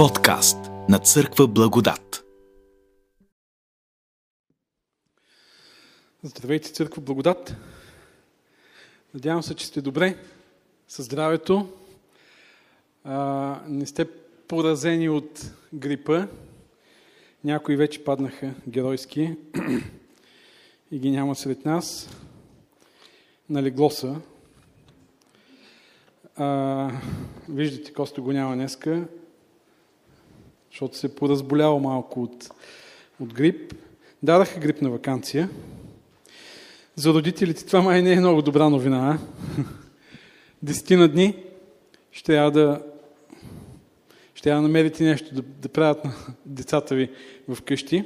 Подкаст на Църква Благодат. Здравейте, Църква Благодат! Надявам се, че сте добре, със здравето. А, не сте поразени от грипа. Някои вече паднаха геройски и ги няма сред нас. Налегло са. А, виждате, Коста го няма днеска, защото се е поразболял малко от, от грип. Дадаха грип на вакансия. За родителите това май не е много добра новина. Десетина дни ще трябва да ще да намерите нещо да, да правят на децата ви в къщи.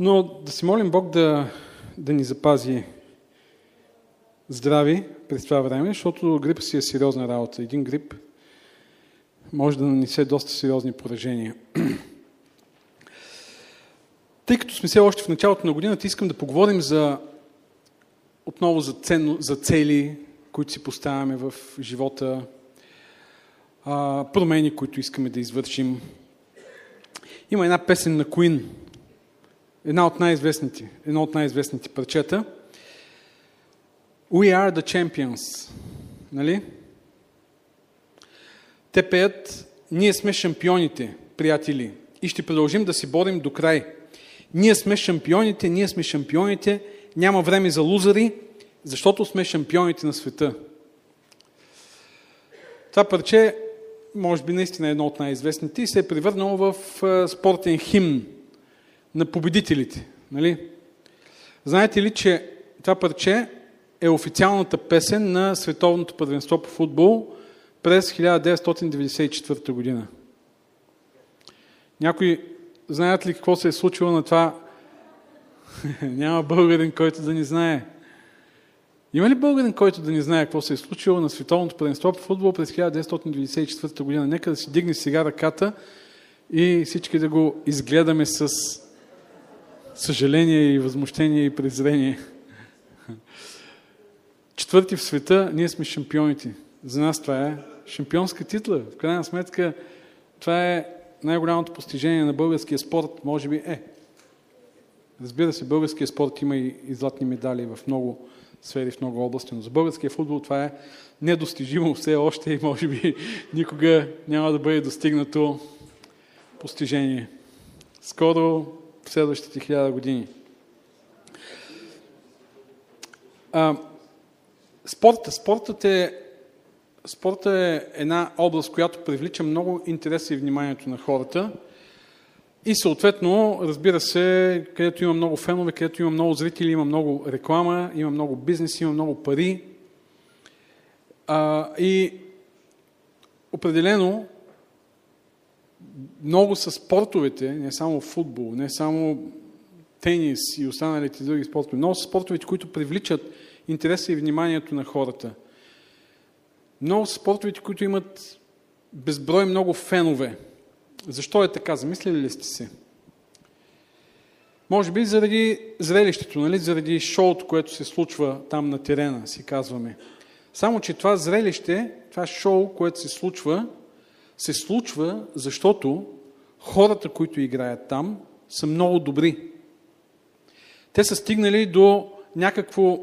Но да си молим Бог да, да ни запази здрави през това време, защото грипа си е сериозна работа. Един грип може да нанесе доста сериозни поражения. Тъй като сме все още в началото на годината, искам да поговорим за отново за, ценно, за цели, които си поставяме в живота, промени, които искаме да извършим. Има една песен на Queen, една от най-известните, едно от най-известните парчета. We are the champions. Нали? Те пеят, ние сме шампионите, приятели, и ще продължим да си борим до край. Ние сме шампионите, ние сме шампионите, няма време за лузари, защото сме шампионите на света. Това парче, може би наистина е едно от най-известните и се е превърнало в спортен химн на победителите. Нали? Знаете ли, че това парче е официалната песен на Световното първенство по футбол през 1994 година. Някои знаят ли какво се е случило на това? Няма българин, който да ни знае. Има ли българин, който да ни знае какво се е случило на Световното първенство по футбол през 1994 година? Нека да си дигне сега ръката и всички да го изгледаме с съжаление и възмущение и презрение. Четвърти в света, ние сме шампионите. За нас това е шампионска титла. В крайна сметка, това е най-голямото постижение на българския спорт, може би е. Разбира се, българския спорт има и, и златни медали в много сфери, в много области, но за българския футбол това е недостижимо все още и може би никога няма да бъде достигнато постижение. Скоро в следващите хиляда години. А, спорта. Спортът е, спорта е една област, която привлича много интереса и вниманието на хората. И съответно, разбира се, където има много фенове, където има много зрители, има много реклама, има много бизнес, има много пари. А, и определено много са спортовете, не само футбол, не само тенис и останалите други спортове, много са спортовете, които привличат интереса и вниманието на хората. Много спортовете, които имат безброй много фенове. Защо е така? Замислили ли сте се? Може би заради зрелището, нали? заради шоуто, което се случва там на терена, си казваме. Само, че това зрелище, това шоу, което се случва, се случва, защото хората, които играят там, са много добри. Те са стигнали до някакво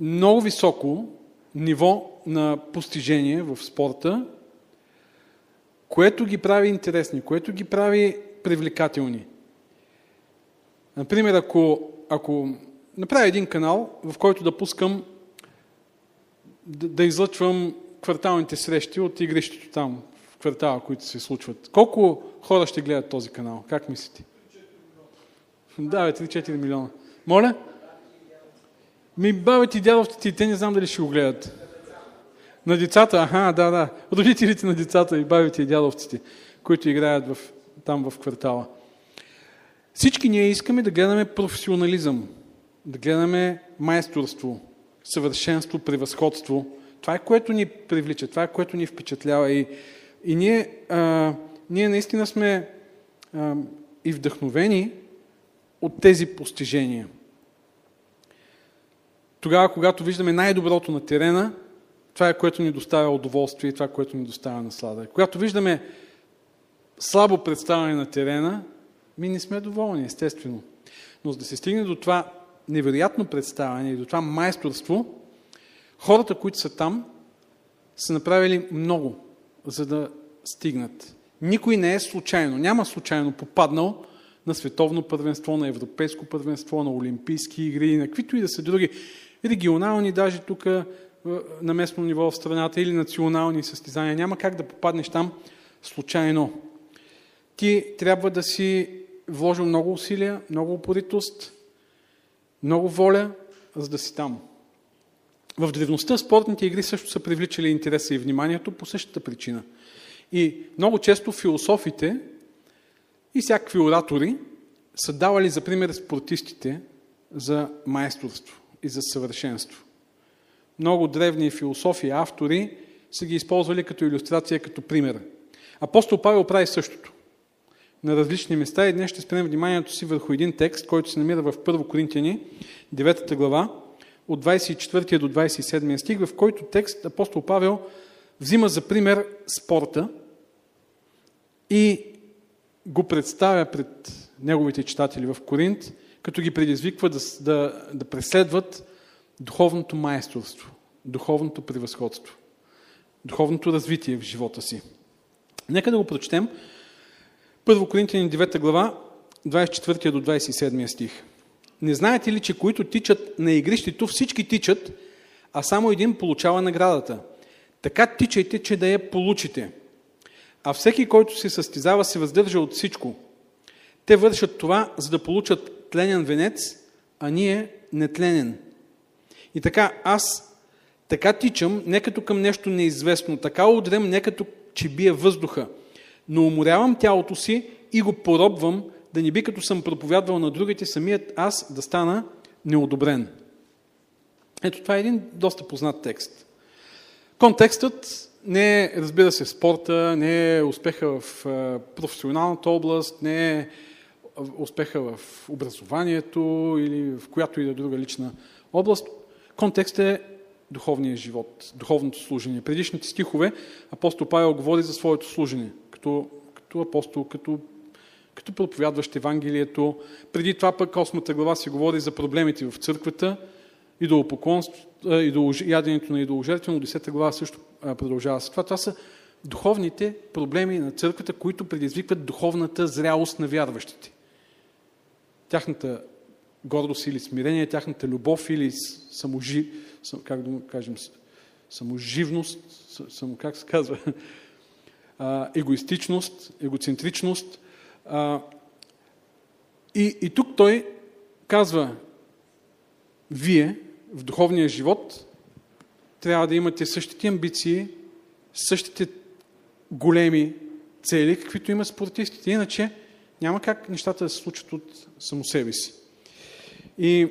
много високо ниво на постижение в спорта, което ги прави интересни, което ги прави привлекателни. Например, ако, ако направя един канал, в който да пускам да, да излъчвам кварталните срещи от игрището там, в квартала, които се случват. Колко хора ще гледат този канал? Как мислите? Да, бе, 3-4 милиона. Моля? Ми бабите и дядовците те не знам дали ще го гледат. На децата, аха, да, да. Родителите на децата и бабите и дядовците, които играят в, там в квартала. Всички ние искаме да гледаме професионализъм, да гледаме майсторство, съвършенство, превъзходство. Това е което ни привлича, това е което ни впечатлява. И, и ние, а, ние наистина сме а, и вдъхновени от тези постижения. Тогава, когато виждаме най-доброто на терена, това е което ни доставя удоволствие и това, което ни доставя наслада. Когато виждаме слабо представяне на терена, ми не сме доволни, естествено. Но за да се стигне до това невероятно представяне и до това майсторство, хората, които са там, са направили много, за да стигнат. Никой не е случайно, няма случайно попаднал на световно първенство, на европейско първенство, на олимпийски игри, на каквито и да са други регионални, даже тук на местно ниво в страната или национални състезания. Няма как да попаднеш там случайно. Ти трябва да си вложил много усилия, много упоритост, много воля, за да си там. В древността спортните игри също са привличали интереса и вниманието по същата причина. И много често философите и всякакви оратори са давали за пример спортистите за майсторство и за съвършенство. Много древни философи и автори са ги използвали като иллюстрация, като пример. Апостол Павел прави същото на различни места и днес ще спрем вниманието си върху един текст, който се намира в 1 Коринтияни, 9 глава, от 24 до 27 стих, в който текст апостол Павел взима за пример спорта и го представя пред неговите читатели в Коринт, като ги предизвиква да, да, да преследват духовното майсторство, духовното превъзходство, духовното развитие в живота си. Нека да го прочетем. 1 Коринтияни 9 глава, 24 до 27 стих. Не знаете ли, че които тичат на игрището, всички тичат, а само един получава наградата? Така тичайте, че да я получите. А всеки, който се състезава, се въздържа от всичко. Те вършат това, за да получат тленен венец, а ние нетленен. И така, аз така тичам, не като към нещо неизвестно, така удрям, не като че бия въздуха, но уморявам тялото си и го поробвам, да не би като съм проповядвал на другите, самият аз да стана неодобрен. Ето това е един доста познат текст. Контекстът не е, разбира се, спорта, не е успеха в професионалната област, не е успеха в образованието или в която и да друга лична област. Контекст е духовния живот, духовното служение. Предишните стихове апостол Павел говори за своето служение, като, като апостол, като, като проповядващ Евангелието. Преди това пък 8 глава се говори за проблемите в църквата, идолопоклонство, идол, яденето на идоложертвено, 10 глава също продължава с това. Това са духовните проблеми на църквата, които предизвикват духовната зрялост на вярващите. Тяхната гордост или смирение, тяхната любов или саможи, как да кажем, саможивност, само, как се казва, егоистичност, егоцентричност. И, и тук той казва, вие в духовния живот трябва да имате същите амбиции, същите големи цели, каквито имат спортистите. Иначе няма как нещата да се случат от само себе си. И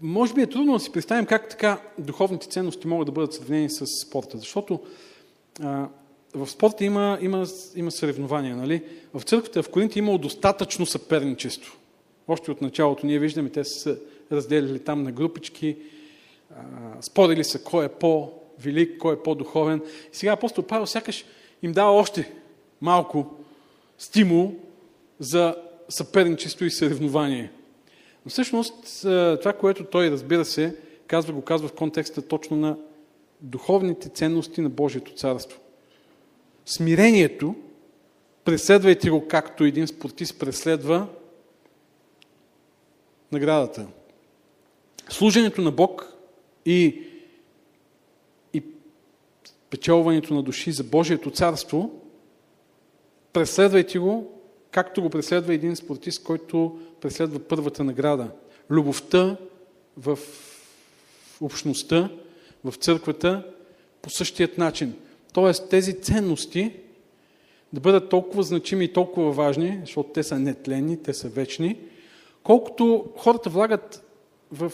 може би е трудно да си представим как така духовните ценности могат да бъдат сравнени с спорта, защото а, в спорта има, има, има съревнования. Нали? В църквата в Коринт имало достатъчно съперничество. Още от началото ние виждаме, те са разделили там на групички, спорили са кой е по-велик, кой е по-духовен. И сега апостол Павел сякаш им дава още малко стимул за съперничество и съревнование. Но всъщност това, което той разбира се, казва, го казва в контекста точно на духовните ценности на Божието царство. Смирението, преследвайте го както един спортист преследва наградата. Служенето на Бог и, и печелването на души за Божието царство, преследвайте го както го преследва един спортист, който преследва първата награда. Любовта в общността, в църквата по същият начин. Тоест тези ценности да бъдат толкова значими и толкова важни, защото те са нетленни, те са вечни, колкото хората влагат в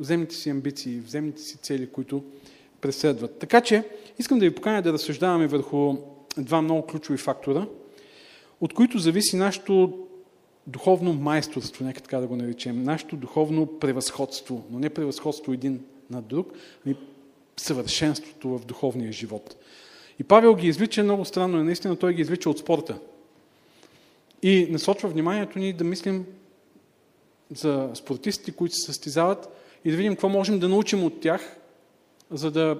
земните си амбиции, в земните си цели, които преследват. Така че искам да ви поканя да разсъждаваме върху два много ключови фактора – от които зависи нашето духовно майсторство, нека така да го наречем, нашето духовно превъзходство, но не превъзходство един над друг, ами съвършенството в духовния живот. И Павел ги извлича много странно, и наистина той ги извлича от спорта. И насочва вниманието ни да мислим за спортистите, които се състезават и да видим какво можем да научим от тях, за да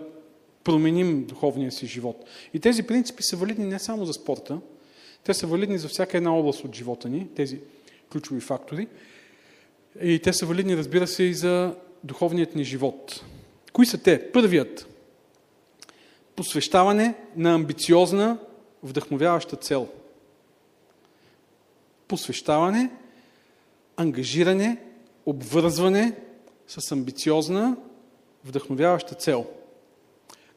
променим духовния си живот. И тези принципи са валидни не само за спорта, те са валидни за всяка една област от живота ни, тези ключови фактори. И те са валидни, разбира се, и за духовният ни живот. Кои са те? Първият. Посвещаване на амбициозна, вдъхновяваща цел. Посвещаване, ангажиране, обвързване с амбициозна, вдъхновяваща цел.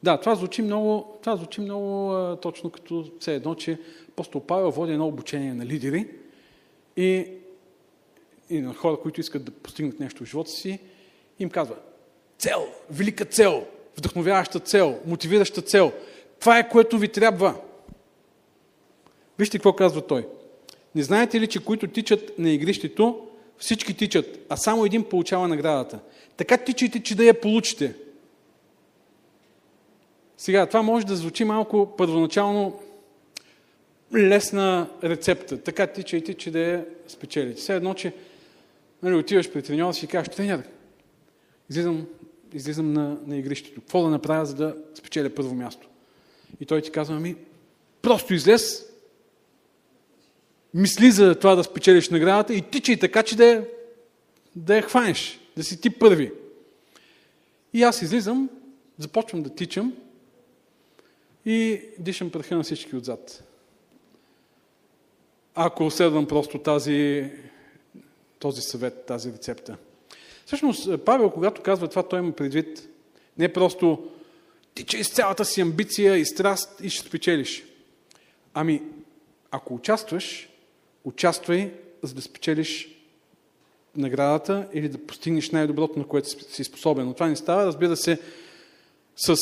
Да, това звучи много, това звучи много а, точно като все едно, че апостол Павел води едно обучение на лидери и, и на хора, които искат да постигнат нещо в живота си, им казва цел, велика цел, вдъхновяваща цел, мотивираща цел. Това е което ви трябва. Вижте какво казва той. Не знаете ли, че които тичат на игрището, всички тичат, а само един получава наградата. Така тичайте, че да я получите. Сега, това може да звучи малко първоначално лесна рецепта. Така тичайте, че да я спечелите. Все едно, че нали, отиваш при треньора и си кажеш, треньор, излизам, излизам на, на игрището. Какво да направя, за да спечеля първо място? И той ти казва, ами, просто излез, мисли за това да спечелиш наградата и тичай така, че да да я хванеш, да си ти първи. И аз излизам, започвам да тичам и дишам праха на всички отзад. Ако следвам просто тази, този съвет, тази рецепта. Всъщност, Павел, когато казва това, той има предвид не просто тичай с цялата си амбиция и страст и ще спечелиш. Ами, ако участваш, участвай, за да спечелиш наградата или да постигнеш най-доброто, на което си способен. Но това не става, разбира се, с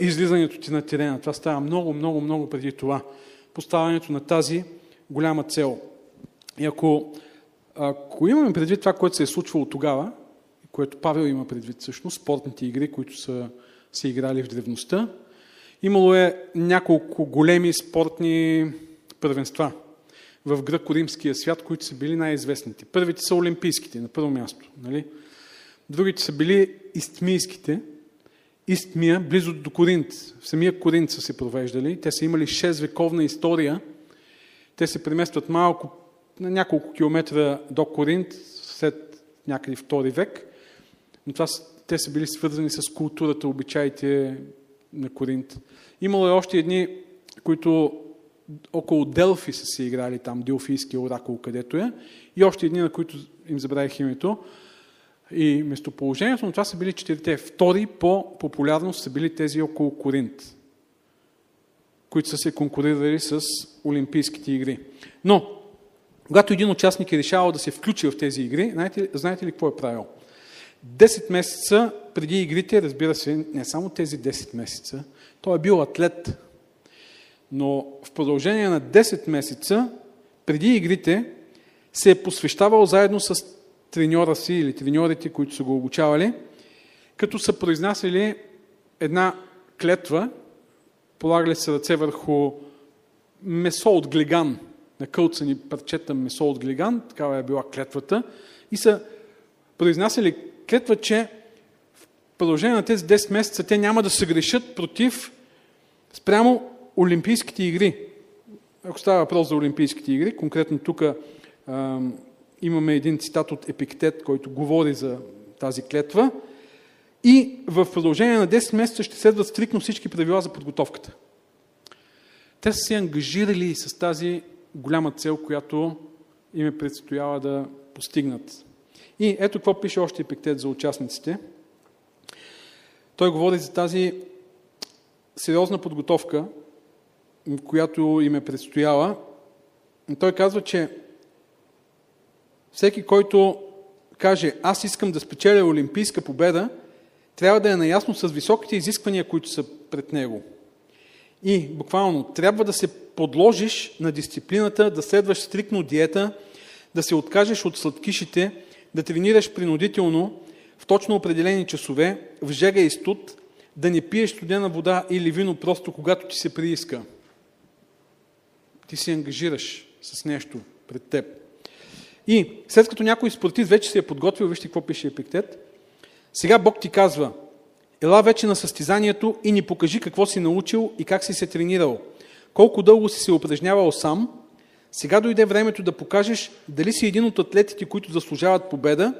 излизането ти на терена. Това става много, много, много преди това. Поставянето на тази голяма цел. И ако, ако имаме предвид това, което се е случвало тогава, което Павел има предвид всъщност, спортните игри, които са се играли в древността, имало е няколко големи спортни първенства в гръко-римския свят, които са били най-известните. Първите са олимпийските, на първо място. Нали? Другите са били истмийските, Истмия, близо до Коринт. В самия Коринт са се провеждали. Те са имали 6 вековна история. Те се преместват малко, на няколко километра до Коринт, след някъде втори век. Но това, те са били свързани с културата, обичаите на Коринт. Имало е още едни, които около Делфи са се играли там, Делфийския оракул, където е. И още едни, на които им забравих името и местоположението, но това са били четирите. Втори по популярност са били тези около Коринт, които са се конкурирали с Олимпийските игри. Но, когато един участник е решавал да се включи в тези игри, знаете, знаете ли какво е правил? 10 месеца преди игрите, разбира се, не само тези 10 месеца, той е бил атлет, но в продължение на 10 месеца преди игрите се е посвещавал заедно с треньора си или треньорите, които са го обучавали, като са произнасяли една клетва, полагали се ръце върху месо от глиган, на кълцани парчета месо от глиган, такава е била клетвата, и са произнасяли клетва, че в продължение на тези 10 месеца те няма да се грешат против спрямо Олимпийските игри. Ако става въпрос за Олимпийските игри, конкретно тук имаме един цитат от Епиктет, който говори за тази клетва. И в продължение на 10 месеца ще следват стрикно всички правила за подготовката. Те са се ангажирали с тази голяма цел, която им е предстояла да постигнат. И ето какво пише още Епиктет за участниците. Той говори за тази сериозна подготовка, която им е предстояла. Той казва, че всеки, който каже, аз искам да спечеля олимпийска победа, трябва да е наясно с високите изисквания, които са пред него. И буквално трябва да се подложиш на дисциплината, да следваш стрикно диета, да се откажеш от сладкишите, да тренираш принудително в точно определени часове, в жега и студ, да не пиеш студена вода или вино просто когато ти се прииска. Ти се ангажираш с нещо пред теб. И след като някой спортист вече се е подготвил, вижте какво пише Епиктет, сега Бог ти казва, ела вече на състезанието и ни покажи какво си научил и как си се тренирал, колко дълго си се упражнявал сам, сега дойде времето да покажеш дали си един от атлетите, които заслужават победа,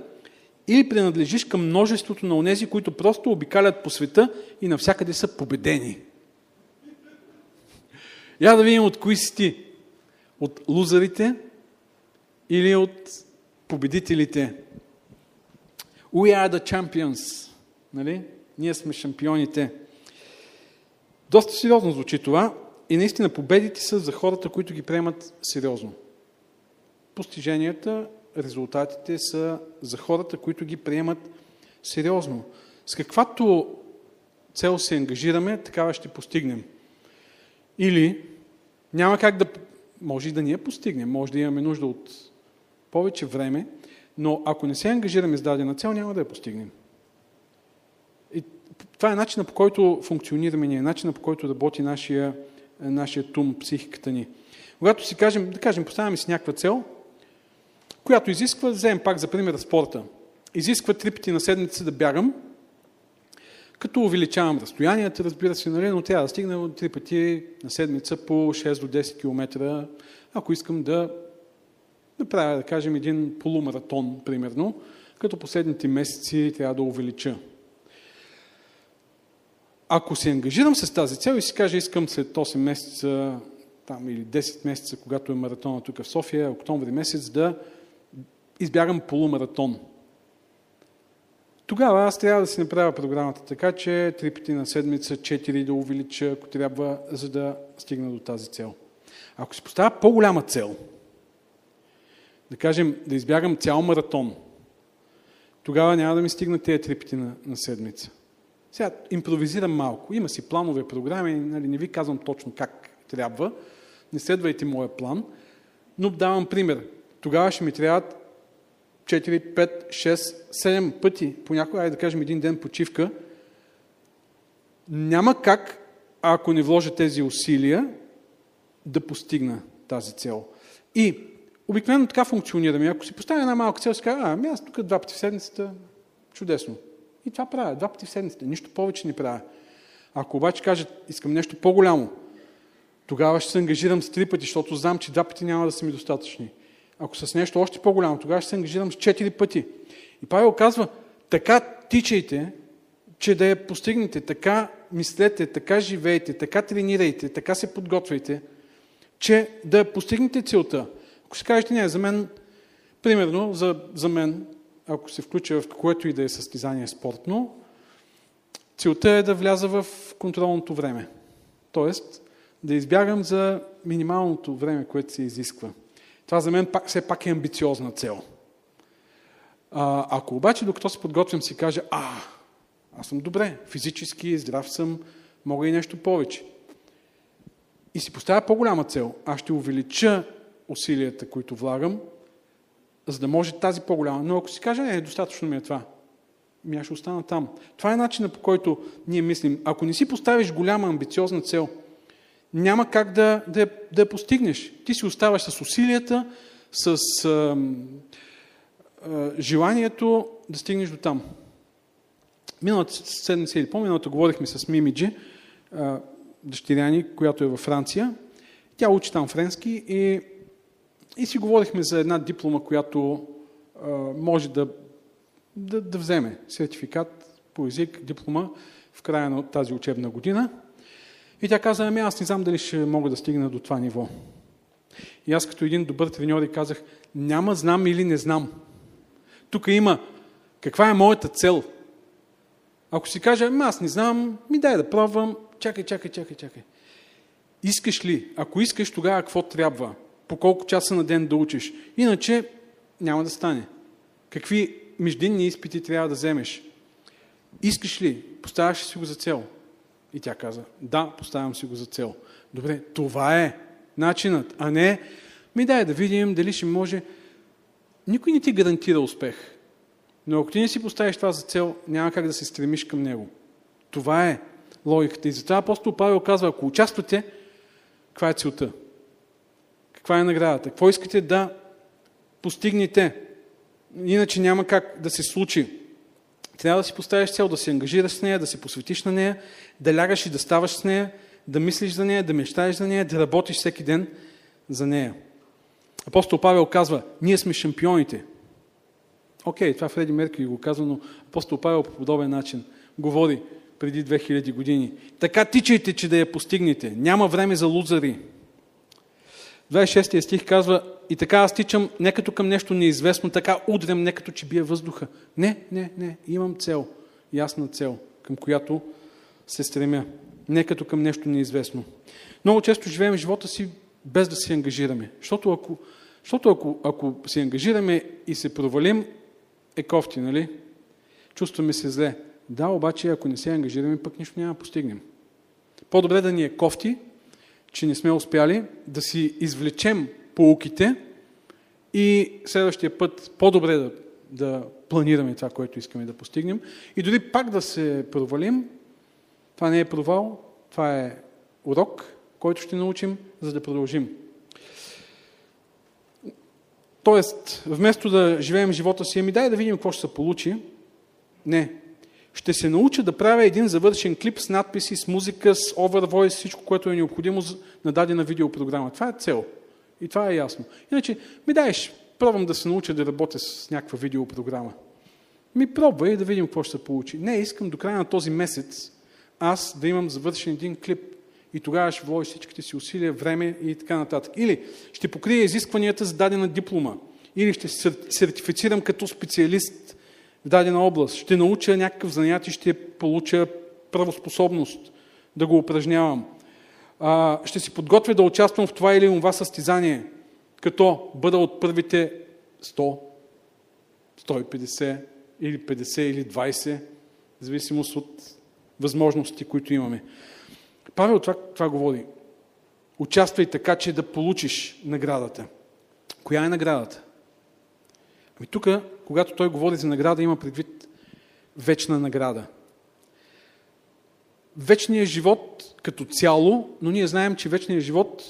или принадлежиш към множеството на онези, които просто обикалят по света и навсякъде са победени. Я да видим от кои си ти. От лузарите или от победителите. We are the champions. Нали? Ние сме шампионите. Доста сериозно звучи това и наистина победите са за хората, които ги приемат сериозно. Постиженията, резултатите са за хората, които ги приемат сериозно. С каквато цел се ангажираме, такава ще постигнем. Или няма как да, може и да ни я постигнем, може да имаме нужда от повече време, но ако не се ангажираме с дадена цел, няма да я постигнем. И това е начинът по който функционираме ние, начинът по който работи нашия, нашия тум, психиката ни. Когато си кажем, да кажем, поставяме си някаква цел, която изисква, вземем пак за пример спорта, изисква три пъти на седмица да бягам, като увеличавам разстоянията, разбира се, нали, но трябва да стигна три пъти на седмица по 6 до 10 км, ако искам да направя, да кажем, един полумаратон, примерно, като последните месеци трябва да увелича. Ако се ангажирам с тази цел и си кажа, искам след 8 месеца там, или 10 месеца, когато е маратона тук в София, октомври месец, да избягам полумаратон. Тогава аз трябва да си направя програмата така, че три пъти на седмица, четири да увелича, ако трябва, за да стигна до тази цел. Ако си поставя по-голяма цел, да кажем, да избягам цял маратон, тогава няма да ми стигнат тези три пъти на, на седмица. Сега импровизирам малко. Има си планове, програми, нали, не ви казвам точно как трябва. Не следвайте моя план, но давам пример. Тогава ще ми трябват 4, 5, 6, 7 пъти, понякога, айде да кажем един ден почивка, няма как, ако не вложа тези усилия, да постигна тази цел. И обикновено така функционираме. Ако си поставя една малка цел, си кажа, а, ами аз тук два пъти в седмицата, чудесно. И това правя, два пъти в седмицата, нищо повече не правя. Ако обаче кажа, искам нещо по-голямо, тогава ще се ангажирам с три пъти, защото знам, че два пъти няма да са ми достатъчни. Ако с нещо още по-голямо, тогава ще се ангажирам с четири пъти. И Павел казва, така тичайте, че да я постигнете, така мислете, така живейте, така тренирайте, така се подготвяйте, че да постигнете целта. Ако си кажете, не, за мен, примерно, за, за мен, ако се включа в което и да е състезание спортно, целта е да вляза в контролното време. Тоест, да избягам за минималното време, което се изисква. Това за мен пак, все пак е амбициозна цел. А, ако обаче, докато се подготвям, си кажа, а, аз съм добре, физически, здрав съм, мога и нещо повече. И си поставя по-голяма цел. Аз ще увелича усилията, които влагам, за да може тази по-голяма. Но ако си кажа, не, достатъчно ми е това, ми аз ще остана там. Това е начинът по който ние мислим. Ако не си поставиш голяма амбициозна цел – няма как да, да, да я постигнеш. Ти си оставаш с усилията, с а, а, желанието да стигнеш до там. Миналата седмица или по-миналата говорихме с Мимиджи, дъщеряни, която е във Франция. Тя учи там френски и, и си говорихме за една диплома, която а, може да, да, да вземе сертификат по език, диплома в края на тази учебна година – и тя каза, ами аз не знам дали ще мога да стигна до това ниво. И аз като един добър треньор и казах, няма знам или не знам. Тук има каква е моята цел. Ако си кажа, ами аз не знам, ми дай да пробвам, чакай, чакай, чакай, чакай. Искаш ли? Ако искаш, тогава какво трябва? По колко часа на ден да учиш? Иначе няма да стане. Какви междинни изпити трябва да вземеш? Искаш ли? Поставяш си го за цел. И тя каза, да, поставям си го за цел. Добре, това е начинът, а не, ми дай да видим дали ще може. Никой не ти гарантира успех. Но ако ти не си поставиш това за цел, няма как да се стремиш към него. Това е логиката. И затова апостол Павел казва, ако участвате, каква е целта? Каква е наградата? Какво искате да постигнете? Иначе няма как да се случи. Трябва да си поставиш цел, да се ангажираш с нея, да се посветиш на нея, да лягаш и да ставаш с нея, да мислиш за нея, да мечтаеш за нея, да работиш всеки ден за нея. Апостол Павел казва, ние сме шампионите. Окей, това Фреди Меркюри го казва, но апостол Павел по подобен начин говори преди 2000 години. Така тичайте, че да я постигнете. Няма време за лузари. 26 стих казва, и така аз тичам не като към нещо неизвестно, така удрям не като че бие въздуха. Не, не, не, имам цел, ясна цел, към която се стремя. Не като към нещо неизвестно. Много често живеем живота си без да се ангажираме. Защото ако, защото ако, ако се ангажираме и се провалим, е кофти, нали? Чувстваме се зле. Да, обаче ако не се ангажираме, пък нищо няма да постигнем. По-добре да ни е кофти, че не сме успяли да си извлечем полуките и следващия път по-добре да, да планираме това, което искаме да постигнем. И дори пак да се провалим, това не е провал, това е урок, който ще научим, за да продължим. Тоест, вместо да живеем живота си, ами дай да видим какво ще се получи, не. Ще се науча да правя един завършен клип с надписи, с музика, с overvoice, всичко, което е необходимо на дадена видеопрограма. Това е цел. И това е ясно. Иначе, ми даеш, пробвам да се науча да работя с някаква видеопрограма. Ми пробвай да видим какво ще се получи. Не, искам до края на този месец аз да имам завършен един клип. И тогава ще вложи всичките си усилия, време и така нататък. Или ще покрия изискванията за дадена диплома. Или ще се сертифицирам като специалист в дадена област. Ще науча някакъв занят и ще получа правоспособност да го упражнявам. А, ще си подготвя да участвам в това или това състезание, като бъда от първите 100, 150 или 50 или 20, в зависимост от възможности, които имаме. Павел това, това говори. Участвай така, че да получиш наградата. Коя е наградата? Ами тук, когато той говори за награда, има предвид вечна награда. Вечният живот като цяло, но ние знаем, че вечният живот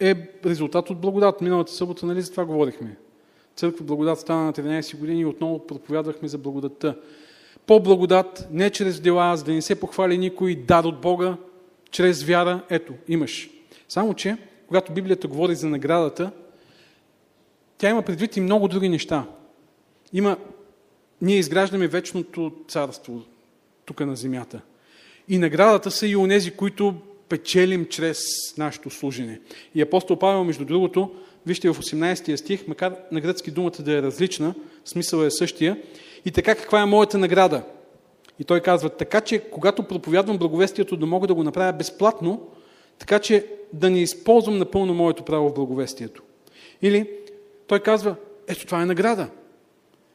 е резултат от благодат. Миналата събота, нали, за това говорихме. Църква благодат стана на 13 години и отново проповядвахме за благодатта. По благодат, не чрез дела, за да не се похвали никой, дар от Бога, чрез вяра, ето, имаш. Само, че, когато Библията говори за наградата, тя има предвид и много други неща. Има, ние изграждаме вечното царство тук на земята. И наградата са и онези, които печелим чрез нашето служене. И апостол Павел, между другото, вижте в 18 стих, макар на гръцки думата да е различна, смисъл е същия, и така каква е моята награда? И той казва, така че когато проповядвам благовестието, да мога да го направя безплатно, така че да не използвам напълно моето право в благовестието. Или той казва, ето това е награда.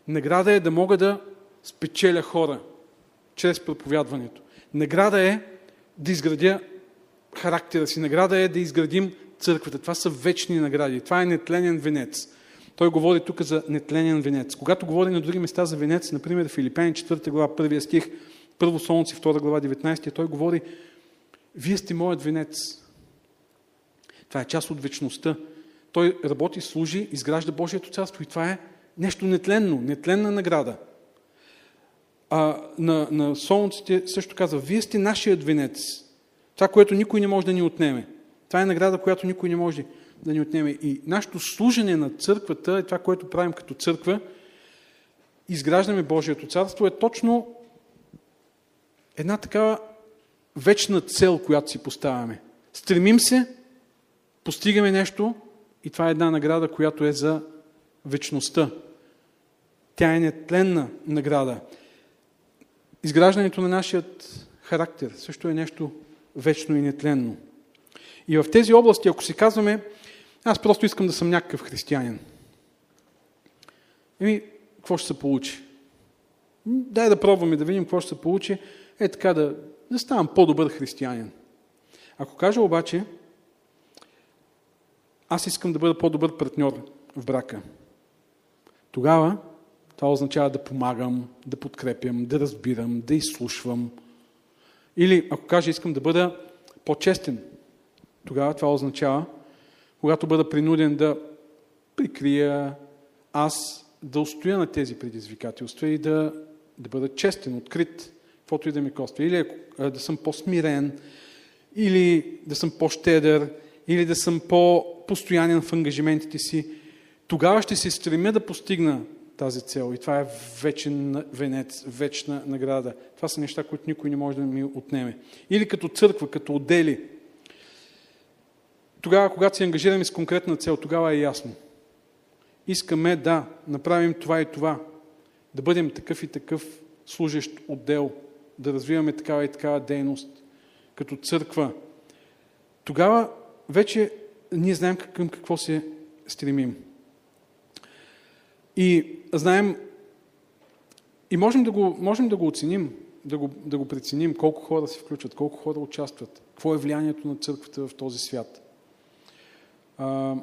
Награда е да мога да спечеля хора чрез проповядването. Награда е да изградя характера си. Награда е да изградим църквата. Това са вечни награди. Това е нетленен венец. Той говори тук за нетленен венец. Когато говори на други места за венец, например Филипяни 4 глава, 1 стих, първо Солнце, 2 глава, 19, той говори Вие сте моят венец. Това е част от вечността. Той работи, служи, изгражда Божието царство и това е нещо нетленно, нетленна награда. А на, на Солнците също казва, вие сте нашият венец. Това, което никой не може да ни отнеме. Това е награда, която никой не може да ни отнеме. И нашето служене на църквата, е това, което правим като църква, изграждаме Божието царство, е точно една такава вечна цел, която си поставяме. Стремим се, постигаме нещо и това е една награда, която е за вечността. Тя е нетленна награда. Изграждането на нашият характер също е нещо вечно и нетленно. И в тези области, ако си казваме, аз просто искам да съм някакъв християнин. Еми, какво ще се получи? Дай да пробваме да видим какво ще се получи. Е така да, да ставам по-добър християнин. Ако кажа обаче, аз искам да бъда по-добър партньор в брака, тогава това означава да помагам, да подкрепям, да разбирам, да изслушвам, Или ако каже, искам да бъда по-честен, тогава това означава, когато бъда принуден да прикрия аз, да устоя на тези предизвикателства и да, да бъда честен, открит, каквото и да ми коства. Или да съм по-смирен, или да съм по-щедър, или да съм по-постоянен в ангажиментите си, тогава ще се стремя да постигна тази цел. И това е вечен венец, вечна награда. Това са неща, които никой не може да ми отнеме. Или като църква, като отдели. Тогава, когато се ангажираме с конкретна цел, тогава е ясно. Искаме да направим това и това. Да бъдем такъв и такъв служещ отдел. Да развиваме такава и такава дейност. Като църква. Тогава вече ние знаем към какво се стремим. И знаем, и можем да го, можем да го оценим, да го, да го преценим, колко хора се включват, колко хора участват, какво е влиянието на църквата в този свят. А,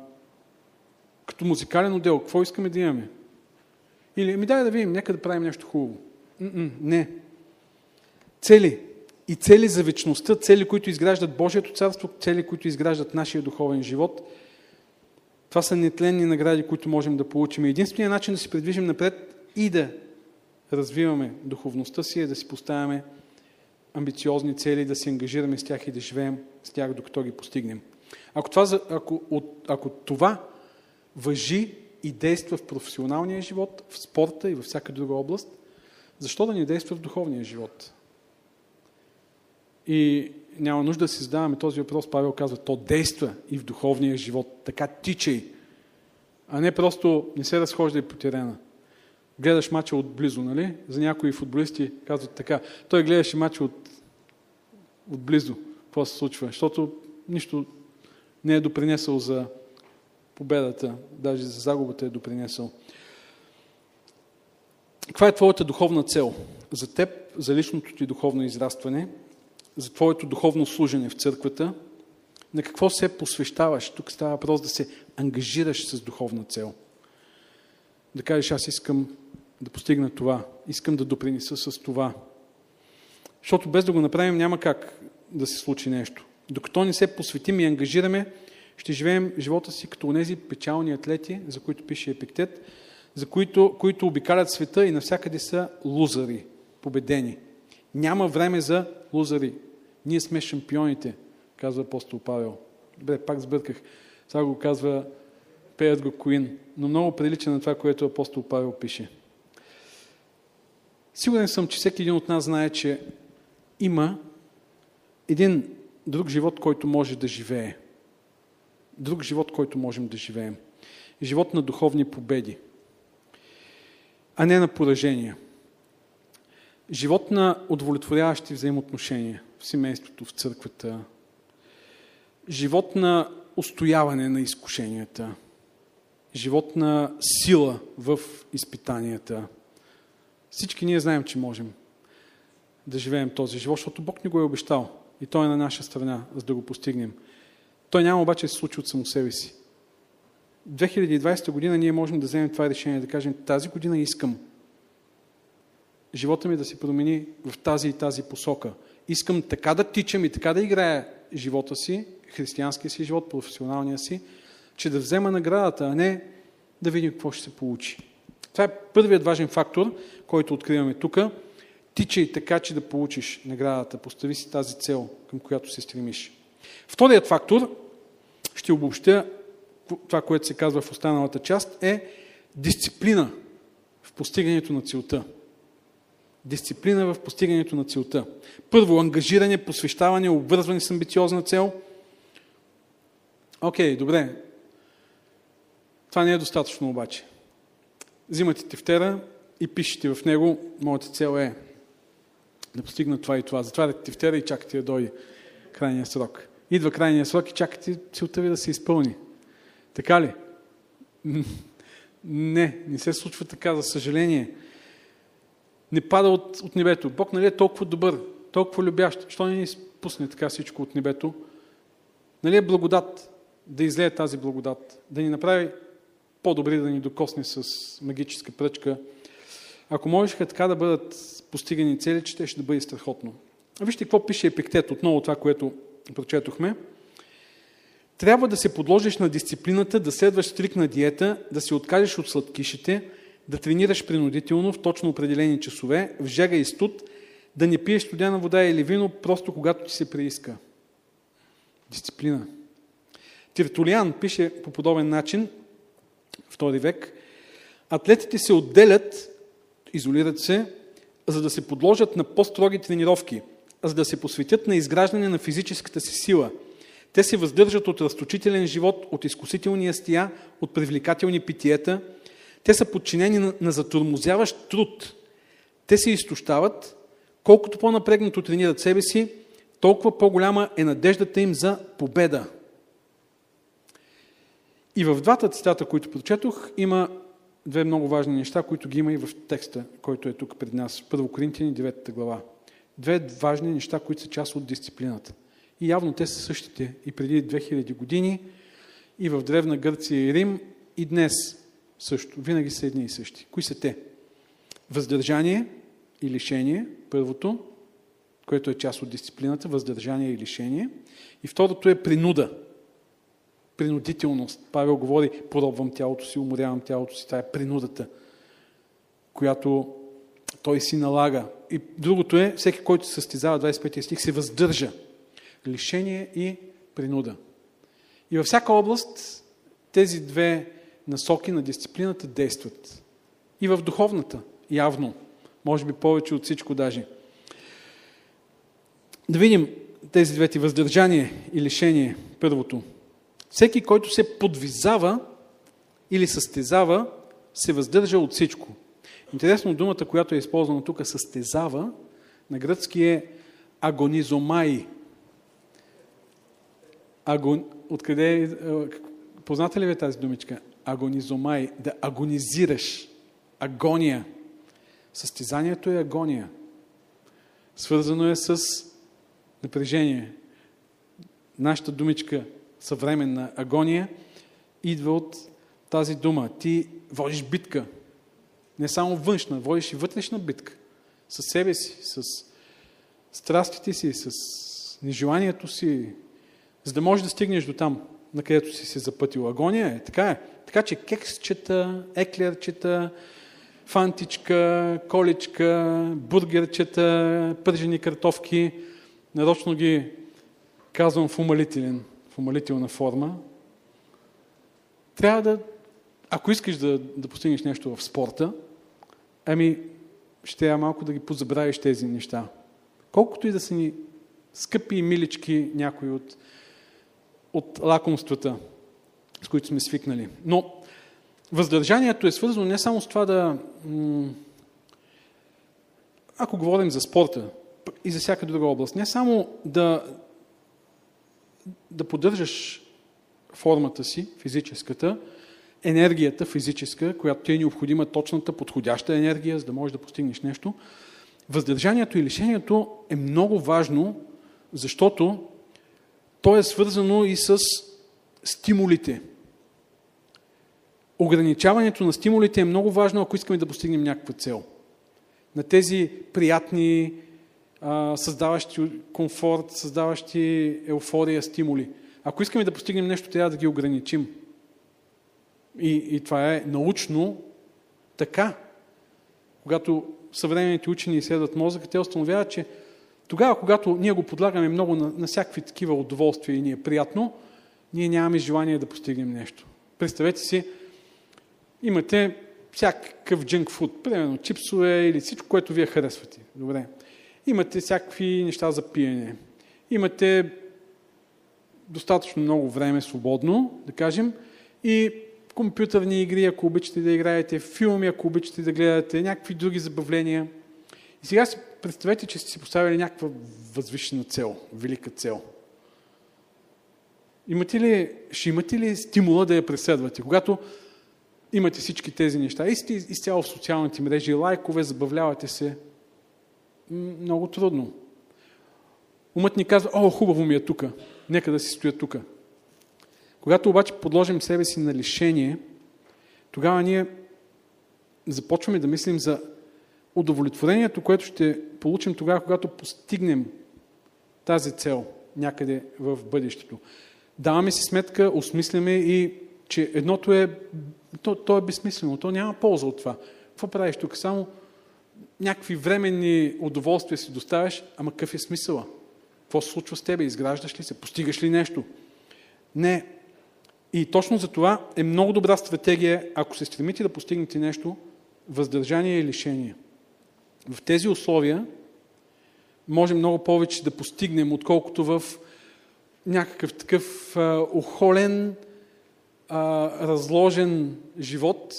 като музикален отдел, какво искаме да имаме? Или, ми дай да видим, нека да правим нещо хубаво. М-м, не. Цели. И цели за вечността, цели, които изграждат Божието царство, цели, които изграждат нашия духовен живот – това са нетленни награди, които можем да получим. Единственият начин да се придвижим напред и да развиваме духовността си е да си поставяме амбициозни цели, да се ангажираме с тях и да живеем с тях, докато ги постигнем. Ако това, ако, ако това въжи и действа в професионалния живот, в спорта и във всяка друга област, защо да не действа в духовния живот? И няма нужда да си задаваме този въпрос. Павел казва, то действа и в духовния живот. Така тичай. А не просто не се разхождай по терена. Гледаш мача отблизо, нали? За някои футболисти казват така. Той гледаше мача от, отблизо. Какво се случва? Защото нищо не е допринесъл за победата. Даже за загубата е допринесъл. Каква е твоята духовна цел? За теб, за личното ти духовно израстване – за твоето духовно служене в църквата, на какво се посвещаваш. Тук става въпрос да се ангажираш с духовна цел. Да кажеш, аз искам да постигна това, искам да допринеса с това. Защото без да го направим няма как да се случи нещо. Докато не се посветим и ангажираме, ще живеем живота си като тези печални атлети, за които пише Епиктет, за които, които обикалят света и навсякъде са лузари, победени. Няма време за лузари. Ние сме шампионите, казва апостол Павел. Добре, пак сбърках. Сега го казва, пеят го Куин, но много прилича на това, което апостол Павел пише. Сигурен съм, че всеки един от нас знае, че има един друг живот, който може да живее. Друг живот, който можем да живеем. Живот на духовни победи, а не на поражения. Живот на удовлетворяващи взаимоотношения семейството, в църквата. Живот на устояване на изкушенията. Живот на сила в изпитанията. Всички ние знаем, че можем да живеем този живот, защото Бог ни го е обещал. И Той е на наша страна, за да го постигнем. Той няма обаче да се случи от само себе си. 2020 година ние можем да вземем това решение, да кажем, тази година искам живота ми да се промени в тази и тази посока. Искам така да тичам и така да играя живота си, християнския си живот, професионалния си, че да взема наградата, а не да видим какво ще се получи. Това е първият важен фактор, който откриваме тук. Тичай така, че да получиш наградата. Постави си тази цел, към която се стремиш. Вторият фактор, ще обобщя това, което се казва в останалата част, е дисциплина в постигането на целта. Дисциплина в постигането на целта. Първо, ангажиране, посвещаване, обвързване с амбициозна цел. Окей, okay, добре. Това не е достатъчно обаче. Взимате тефтера и пишете в него, моята цел е да постигна това и това. Затваряте тефтера и чакате да дойде крайния срок. Идва крайния срок и чакате целта ви да се изпълни. Така ли? Не, не се случва така, за съжаление не пада от, от небето. Бог нали е толкова добър, толкова любящ. Що не ни спусне така всичко от небето? Нали е благодат да излее тази благодат, да ни направи по-добри, да ни докосне с магическа пръчка. Ако можеха така да бъдат постигани цели, че те ще да бъде страхотно. Вижте какво пише Епиктет, отново това, което прочетохме. Трябва да се подложиш на дисциплината, да следваш стрикна диета, да се откажеш от сладкишите, да тренираш принудително в точно определени часове, в жага и студ, да не пиеш студена вода или вино, просто когато ти се прииска. Дисциплина. Тиртулиан пише по подобен начин, втори век, атлетите се отделят, изолират се, за да се подложат на по-строги тренировки, за да се посветят на изграждане на физическата си сила. Те се въздържат от разточителен живот, от изкусителни ястия, от привлекателни питиета. Те са подчинени на, на затормозяващ труд. Те се изтощават. Колкото по-напрегнато тренират себе си, толкова по-голяма е надеждата им за победа. И в двата цитата, които прочетох, има две много важни неща, които ги има и в текста, който е тук пред нас. Първо Коринтияни, 9 глава. Две важни неща, които са част от дисциплината. И явно те са същите и преди 2000 години, и в Древна Гърция и Рим, и днес също. Винаги са едни и същи. Кои са те? Въздържание и лишение, първото, което е част от дисциплината, въздържание и лишение. И второто е принуда, принудителност. Павел говори, поробвам тялото си, уморявам тялото си. Това е принудата, която той си налага. И другото е, всеки, който състезава, 25 стих, се въздържа. Лишение и принуда. И във всяка област тези две насоки на дисциплината действат. И в духовната, явно. Може би повече от всичко даже. Да видим тези двете въздържание и лишение. Първото – всеки, който се подвизава или състезава, се въздържа от всичко. Интересно, думата, която е използвана тук, състезава, на гръцки е агонизомай. Агон... Откъде е? Позната ли ви е тази думичка? Агонизомай. Да агонизираш. Агония. Състезанието е агония. Свързано е с напрежение. Нашата думичка съвременна агония, идва от тази дума. Ти водиш битка. Не само външна, водиш и вътрешна битка. С себе си, с страстите си, с нежеланието си, за да можеш да стигнеш до там, на където си се запътил. Агония е, така е. Така че кексчета, еклерчета, фантичка, количка, бургерчета, пържени картофки, нарочно ги казвам в умалителен в умалителна форма, трябва да, ако искаш да, да постигнеш нещо в спорта, ами ще я малко да ги позабравиш тези неща. Колкото и да са ни скъпи и милички някои от, от лакомствата, с които сме свикнали. Но въздържанието е свързано не само с това да... Ако говорим за спорта и за всяка друга област, не само да, да поддържаш формата си, физическата, енергията физическа, която ти е необходима, точната, подходяща енергия, за да можеш да постигнеш нещо. Въздържанието и лишението е много важно, защото то е свързано и с стимулите. Ограничаването на стимулите е много важно, ако искаме да постигнем някаква цел. На тези приятни, създаващи комфорт, създаващи еуфория, стимули. Ако искаме да постигнем нещо, трябва да ги ограничим. И, и това е научно така. Когато съвременните учени изследват мозъка, те установяват, че тогава, когато ние го подлагаме много на, на всякакви такива удоволствия и ни е приятно, ние нямаме желание да постигнем нещо. Представете си, имате всякакъв джънк фуд, примерно чипсове или всичко, което вие харесвате. Добре. Имате всякакви неща за пиене. Имате достатъчно много време свободно, да кажем, и компютърни игри, ако обичате да играете, филми, ако обичате да гледате, някакви други забавления. И сега си представете, че сте си поставили някаква възвишена цел, велика цел. Имате ли, ще имате ли стимула да я преследвате? Когато имате всички тези неща и сте изцяло в социалните мрежи, лайкове, забавлявате се, много трудно. Умът ни казва, о, хубаво ми е тук, нека да си стоя тук. Когато обаче подложим себе си на лишение, тогава ние започваме да мислим за удовлетворението, което ще получим тогава, когато постигнем тази цел някъде в бъдещето. Даваме си сметка, осмисляме и, че едното е, то, то е безсмислено, то няма полза от това. Какво правиш тук? Само някакви временни удоволствия си доставяш, ама какъв е смисъла? Какво се случва с тебе? Изграждаш ли се? Постигаш ли нещо? Не. И точно за това е много добра стратегия, ако се стремите да постигнете нещо, въздържание и лишение. В тези условия може много повече да постигнем, отколкото в някакъв такъв охолен, а, разложен живот,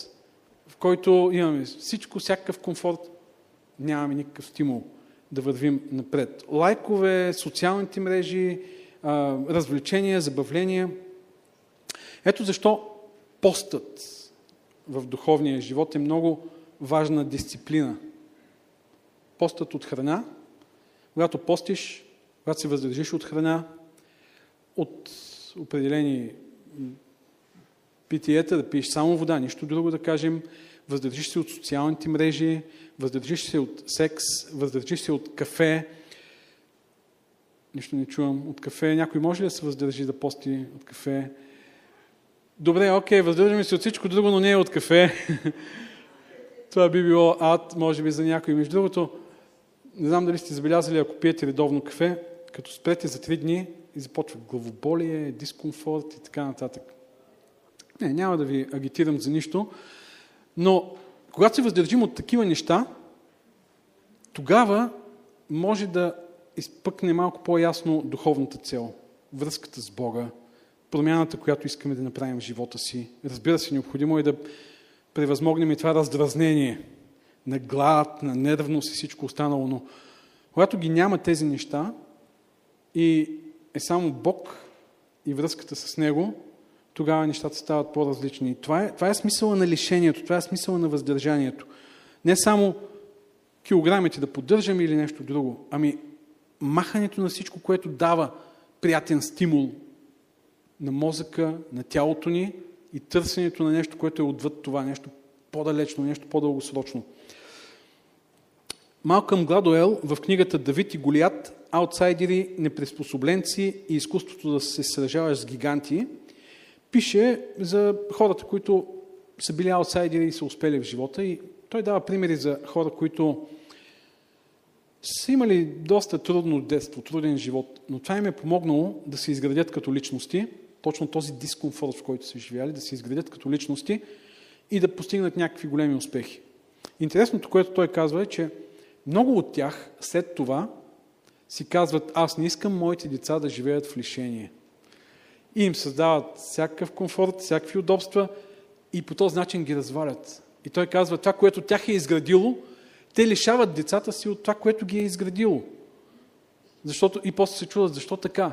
в който имаме всичко, всякакъв комфорт, нямаме никакъв стимул да вървим напред. Лайкове, социалните мрежи, а, развлечения, забавления. Ето защо постът в духовния живот е много важна дисциплина. Постът от храна, когато постиш, когато се въздържиш от храна, от определени питиета, да пиеш само вода, нищо друго да кажем, въздържиш се от социалните мрежи, въздържиш се от секс, въздържиш се от кафе. Нищо не чувам. От кафе. Някой може ли да се въздържи да пости от кафе? Добре, окей, въздържаме се от всичко друго, но не е от кафе. Това би било ад, може би, за някой. Между другото, не знам дали сте забелязали, ако пиете редовно кафе, като спрете за три дни и започва главоболие, дискомфорт и така нататък. Не, няма да ви агитирам за нищо, но когато се въздържим от такива неща, тогава може да изпъкне малко по-ясно духовната цел, връзката с Бога, промяната, която искаме да направим в живота си. Разбира се, необходимо е да превъзмогнем и това раздразнение на глад, на нервност и всичко останало, но когато ги няма тези неща и е само Бог и връзката с Него, тогава нещата стават по-различни. Това е, това е смисъла на лишението, това е смисъла на въздържанието. Не само килограмите да поддържаме или нещо друго, ами махането на всичко, което дава приятен стимул на мозъка, на тялото ни и търсенето на нещо, което е отвъд това, нещо по-далечно, нещо по-дългосрочно. Малкъм Гладуел в книгата Давид и Голият, аутсайдери, неприспособленци и изкуството да се сражаваш с гиганти, пише за хората, които са били аутсайдери и са успели в живота. И той дава примери за хора, които са имали доста трудно детство, труден живот, но това им е помогнало да се изградят като личности, точно този дискомфорт, в който са живяли, да се изградят като личности и да постигнат някакви големи успехи. Интересното, което той казва е, че много от тях след това си казват, аз не искам моите деца да живеят в лишение. И им създават всякакъв комфорт, всякакви удобства и по този начин ги развалят. И той казва, това, което тях е изградило, те лишават децата си от това, което ги е изградило. Защото, и после се чудят, защо така?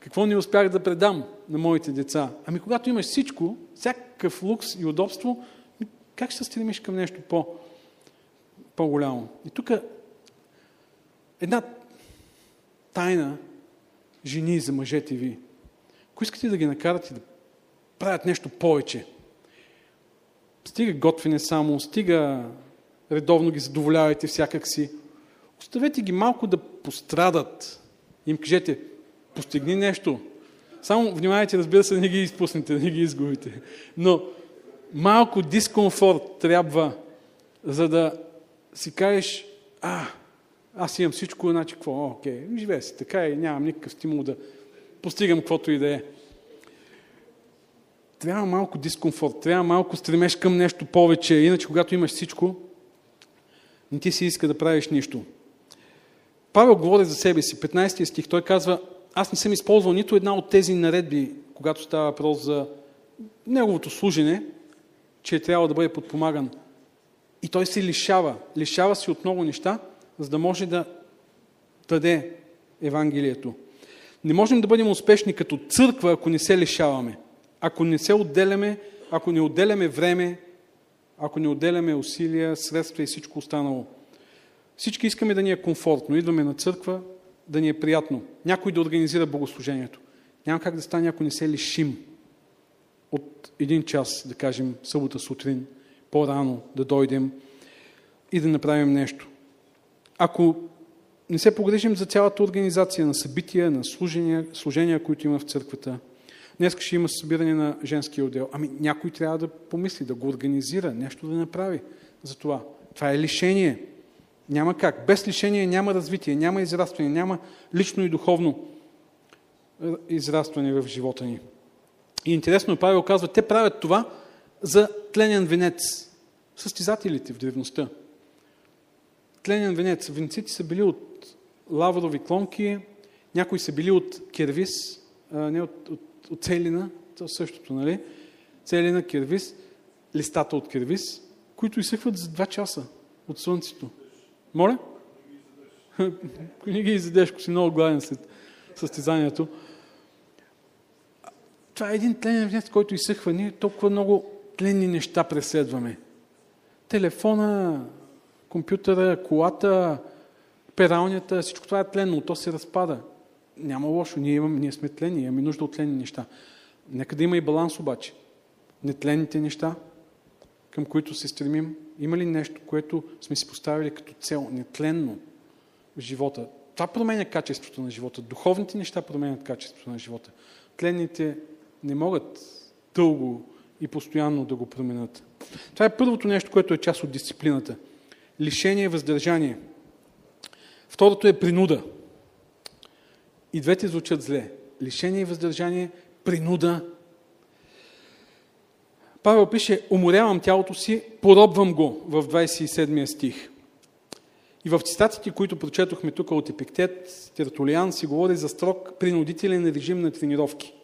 Какво не успях да предам на моите деца? Ами когато имаш всичко, всякакъв лукс и удобство, как ще стремиш към нещо по, по-голямо? И тук една тайна жени за мъжете ви. Ако искате да ги накарате да правят нещо повече, стига готвене само, стига редовно ги задоволявайте всякак си, оставете ги малко да пострадат. Им кажете, постигни нещо. Само внимавайте, разбира се, да не ги изпуснете, да не ги изгубите. Но малко дискомфорт трябва, за да си кажеш, а, аз имам всичко, значи какво? Окей, живее си така и нямам никакъв стимул да постигам каквото и да е. Трябва малко дискомфорт, трябва малко стремеш към нещо повече, иначе когато имаш всичко, не ти си иска да правиш нищо. Павел говори за себе си, 15 стих, той казва, аз не съм използвал нито една от тези наредби, когато става въпрос за неговото служене, че е трябва да бъде подпомаган. И той се лишава. Лишава се от много неща, за да може да даде Евангелието. Не можем да бъдем успешни като църква, ако не се лишаваме. Ако не се отделяме, ако не отделяме време, ако не отделяме усилия, средства и всичко останало. Всички искаме да ни е комфортно. Идваме на църква, да ни е приятно. Някой да организира богослужението. Няма как да стане, ако не се лишим от един час, да кажем, събота сутрин, по-рано да дойдем и да направим нещо. Ако не се погрежим за цялата организация на събития, на служения, служения, които има в църквата. Днес ще има събиране на женския отдел. Ами някой трябва да помисли, да го организира, нещо да направи за това. Това е лишение. Няма как. Без лишение няма развитие, няма израстване, няма лично и духовно израстване в живота ни. И интересно, Павел казва, те правят това за тленен венец. Състезателите в древността. Тленен венец. Венците са били от лаврови клонки, някои са били от кервис, а не от, от, от целина, е същото, нали? Целина, кервис, листата от кервис, които изсъхват за 2 часа от слънцето. Моля? не ги изядеш, ако си много гладен след състезанието. Това е един тленен венец, който изсъхва. Ние толкова много тленни неща преследваме. Телефона, компютъра, колата, пералнята, всичко това е тленно, то се разпада. Няма лошо, ние, имам, ние сме тлени, имаме нужда от тленни неща. Нека да има и баланс обаче. Нетленните неща, към които се стремим, има ли нещо, което сме си поставили като цел, нетленно в живота? Това променя качеството на живота. Духовните неща променят качеството на живота. Тленните не могат дълго и постоянно да го променят. Това е първото нещо, което е част от дисциплината. Лишение, въздържание. Второто е принуда. И двете звучат зле. Лишение и въздържание, принуда. Павел пише, уморявам тялото си, поробвам го в 27 стих. И в цитатите, които прочетохме тук от Епиктет, Тертулиан си говори за строг принудителен режим на тренировки.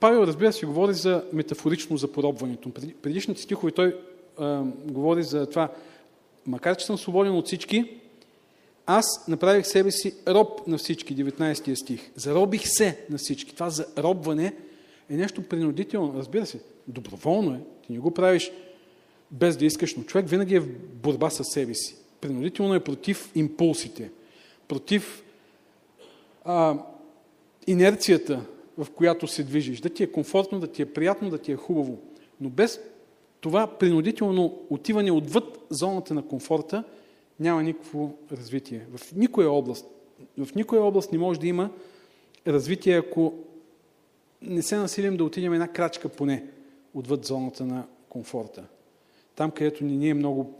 Павел, разбира се, говори за метафорично за поробването. Предишните стихове той а, говори за това, макар че съм свободен от всички, аз направих себе си роб на всички, 19 стих. Заробих се на всички. Това заробване е нещо принудително. Разбира се, доброволно е. Ти не го правиш без да искаш, но човек винаги е в борба с себе си. Принудително е против импулсите, против а, инерцията, в която се движиш. Да ти е комфортно, да ти е приятно, да ти е хубаво. Но без това принудително отиване отвъд зоната на комфорта няма никакво развитие. В никоя област, в никоя област не може да има развитие, ако не се насилим да отидем една крачка поне отвъд зоната на комфорта. Там, където ни, ни е много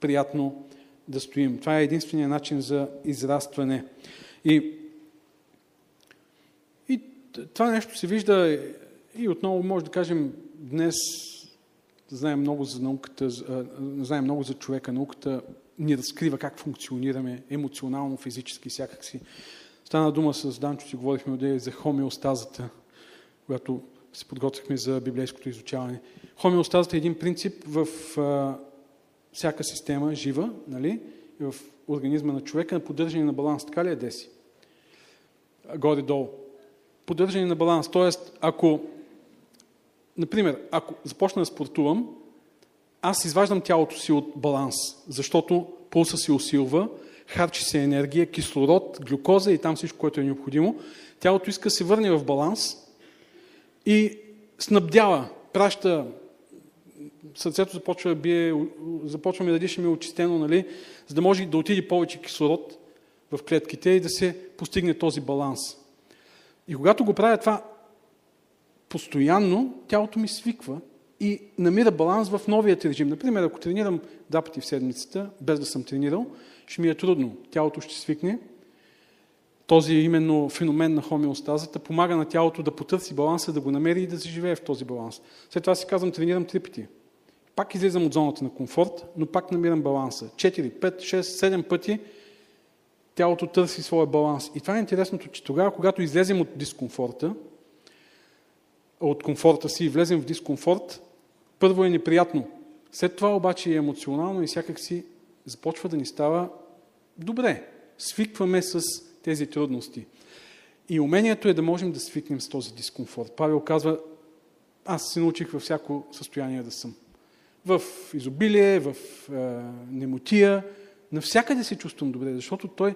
приятно да стоим. Това е единствения начин за израстване. И, и това нещо се вижда и отново може да кажем днес знаем много за науката, знаем много за човека. Науката ни разкрива как функционираме емоционално, физически, всякакси. Стана дума с Данчо, си говорихме от за хомеостазата, когато се подготвихме за библейското изучаване. Хомеостазата е един принцип в а, всяка система, жива, нали? И в организма на човека, на поддържане на баланс. Така ли е деси? Горе-долу. Поддържане на баланс. Тоест, ако Например, ако започна да спортувам, аз изваждам тялото си от баланс, защото пулса се усилва, харчи се енергия, кислород, глюкоза и там всичко, което е необходимо. Тялото иска да се върне в баланс и снабдява, праща, сърцето започва да бие, започваме да дишаме очистено, нали, за да може да отиде повече кислород в клетките и да се постигне този баланс. И когато го правя това, постоянно тялото ми свиква и намира баланс в новият режим. Например, ако тренирам два пъти в седмицата, без да съм тренирал, ще ми е трудно. Тялото ще свикне. Този именно феномен на хомеостазата помага на тялото да потърси баланса, да го намери и да живее в този баланс. След това си казвам, тренирам три пъти. Пак излизам от зоната на комфорт, но пак намирам баланса. 4, 5, 6, 7 пъти тялото търси своя баланс. И това е интересното, че тогава, когато излезем от дискомфорта, от комфорта си и влезем в дискомфорт, първо е неприятно. След това обаче е емоционално и сякак си започва да ни става добре. Свикваме с тези трудности. И умението е да можем да свикнем с този дискомфорт. Павел казва, аз се научих във всяко състояние да съм. В изобилие, в е, немотия, навсякъде се чувствам добре, защото той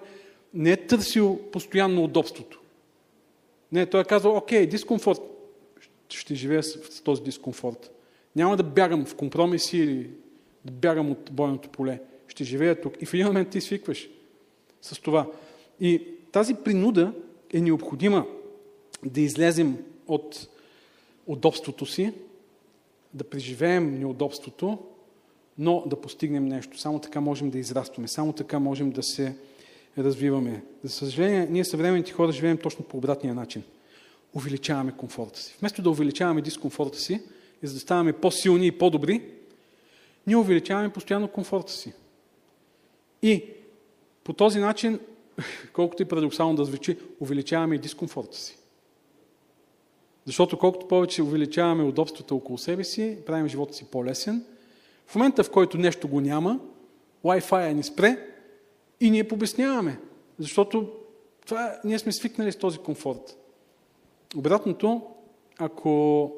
не е търсил постоянно удобството. Не, той е казал, окей, дискомфорт, ще живея с този дискомфорт. Няма да бягам в компромиси или да бягам от бойното поле. ще живея тук. И в един момент ти свикваш с това. И тази принуда е необходима да излезем от удобството си, да преживеем неудобството, но да постигнем нещо. Само така можем да израстваме, само така можем да се развиваме. За съжаление, ние съвременните хора живеем точно по обратния начин. Увеличаваме комфорта си. Вместо да увеличаваме дискомфорта си и за да ставаме по-силни и по-добри, ние увеличаваме постоянно комфорта си. И по този начин, колкото и парадоксално да звучи, увеличаваме и дискомфорта си. Защото колкото повече увеличаваме удобствата около себе си, правим живота си по-лесен. В момента, в който нещо го няма, Wi-Fi ни спре и ние побесняваме. Защото това, ние сме свикнали с този комфорт. Обратното, ако